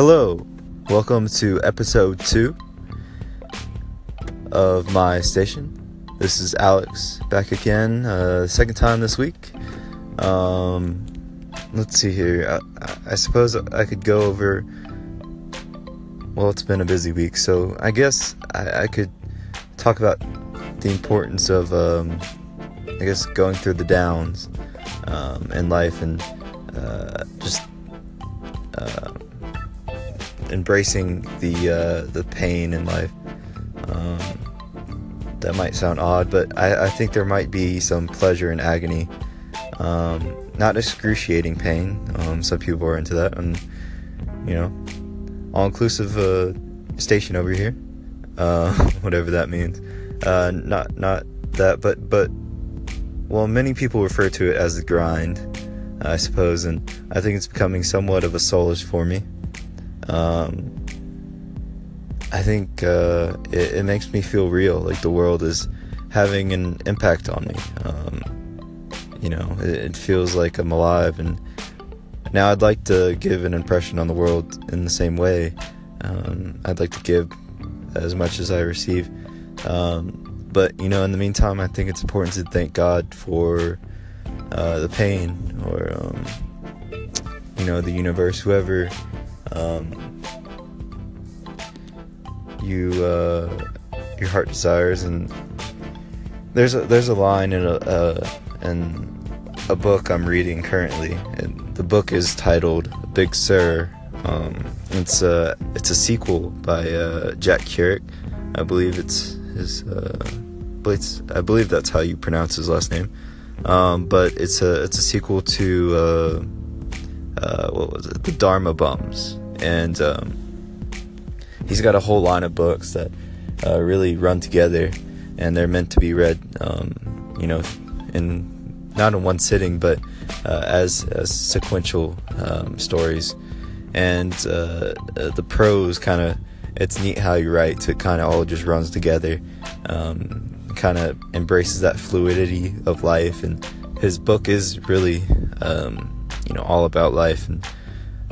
Hello, welcome to episode two of my station. This is Alex back again, uh, second time this week. Um, let's see here. I, I suppose I could go over. Well, it's been a busy week, so I guess I, I could talk about the importance of, um, I guess, going through the downs um, in life and uh, just embracing the uh, the pain in life. Um, that might sound odd, but I, I, think there might be some pleasure in agony. Um, not excruciating pain. Um, some people are into that, and you know, all inclusive uh, station over here, uh, whatever that means. Uh, not not that, but but well, many people refer to it as the grind, I suppose, and I think it's becoming somewhat of a solace for me. Um, I think uh, it, it, makes me feel real, like the world is having an impact on me. Um, you know, it, it, feels like I'm alive, and now I'd like to give an impression on the world in the same way. Um, I'd like to give as much as I receive. Um, but you know, in the meantime, I think it's important to thank God for uh, the pain, or um, you know, the universe, whoever um, you uh, your heart desires. And there's a there's a line in a uh, in a book I'm reading currently. And the book is titled Big Sur. Um, it's a it's a sequel by uh, Jack Kerouac. I believe it's his. Uh, I believe that's how you pronounce his last name. Um, but it's a it's a sequel to uh, uh, what was it? The Dharma Bums, and um, he's got a whole line of books that uh, really run together, and they're meant to be read, um, you know, in not in one sitting, but uh, as as sequential um, stories, and uh, the prose kind of it's neat how you write. It kind of all just runs together. Um, kind of embraces that fluidity of life, and his book is really, um, you know, all about life, and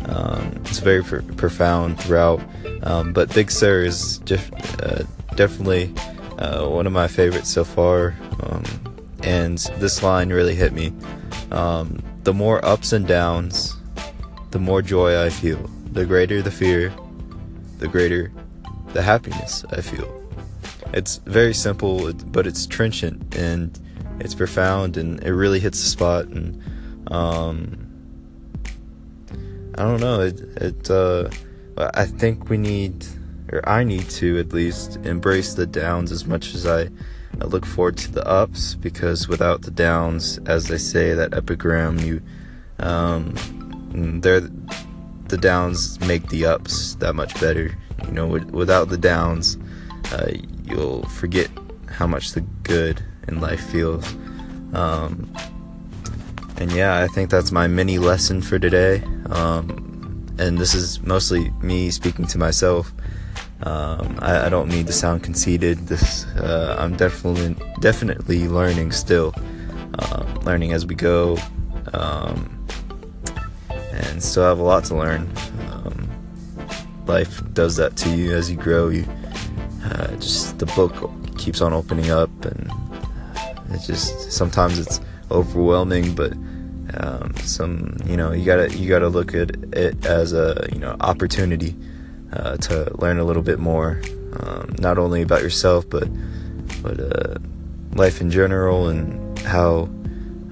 um, it's very pr- profound throughout. Um, but Big Sur is def- uh, definitely uh, one of my favorites so far, um, and this line really hit me. Um, the more ups and downs, the more joy I feel. The greater the fear, the greater the happiness I feel. It's very simple, but it's trenchant and it's profound and it really hits the spot. And um, I don't know. It, it uh, I think we need, or I need to at least embrace the downs as much as I, I look forward to the ups because without the downs, as they say that epigram, you um, they're the downs make the ups that much better. You know, without the downs, uh, you'll forget how much the good in life feels. Um, and yeah, I think that's my mini lesson for today. Um, and this is mostly me speaking to myself. Um, I, I, don't mean to sound conceited. This uh, I'm definitely definitely learning still, um, learning as we go, um, and still have a lot to learn. Um, life does that to you as you grow. You uh, just the book keeps on opening up, and it's just sometimes it's overwhelming, but um, some you know you gotta you gotta look at it as a you know opportunity uh, to learn a little bit more, um, not only about yourself but but uh, life in general and how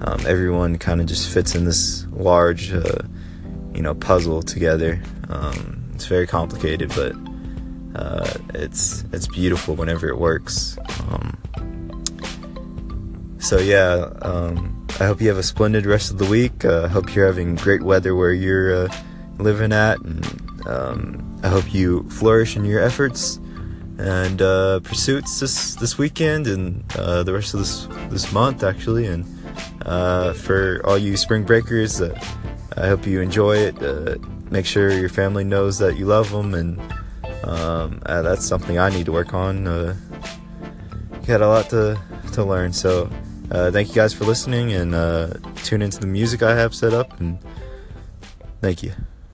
um, everyone kind of just fits in this large uh, you know puzzle together. Um, it's very complicated, but uh, it's it's beautiful whenever it works. Um, so yeah, um, I hope you have a splendid rest of the week. I uh, hope you're having great weather where you're uh, living at, and um, I hope you flourish in your efforts and uh, pursuits this this weekend and uh, the rest of this this month actually. And uh, for all you spring breakers, I hope you enjoy it. make sure your family knows that you love them and um, uh, that's something I need to work on. Uh, got a lot to to learn. So uh, thank you guys for listening and uh, tune into the music I have set up. And thank you.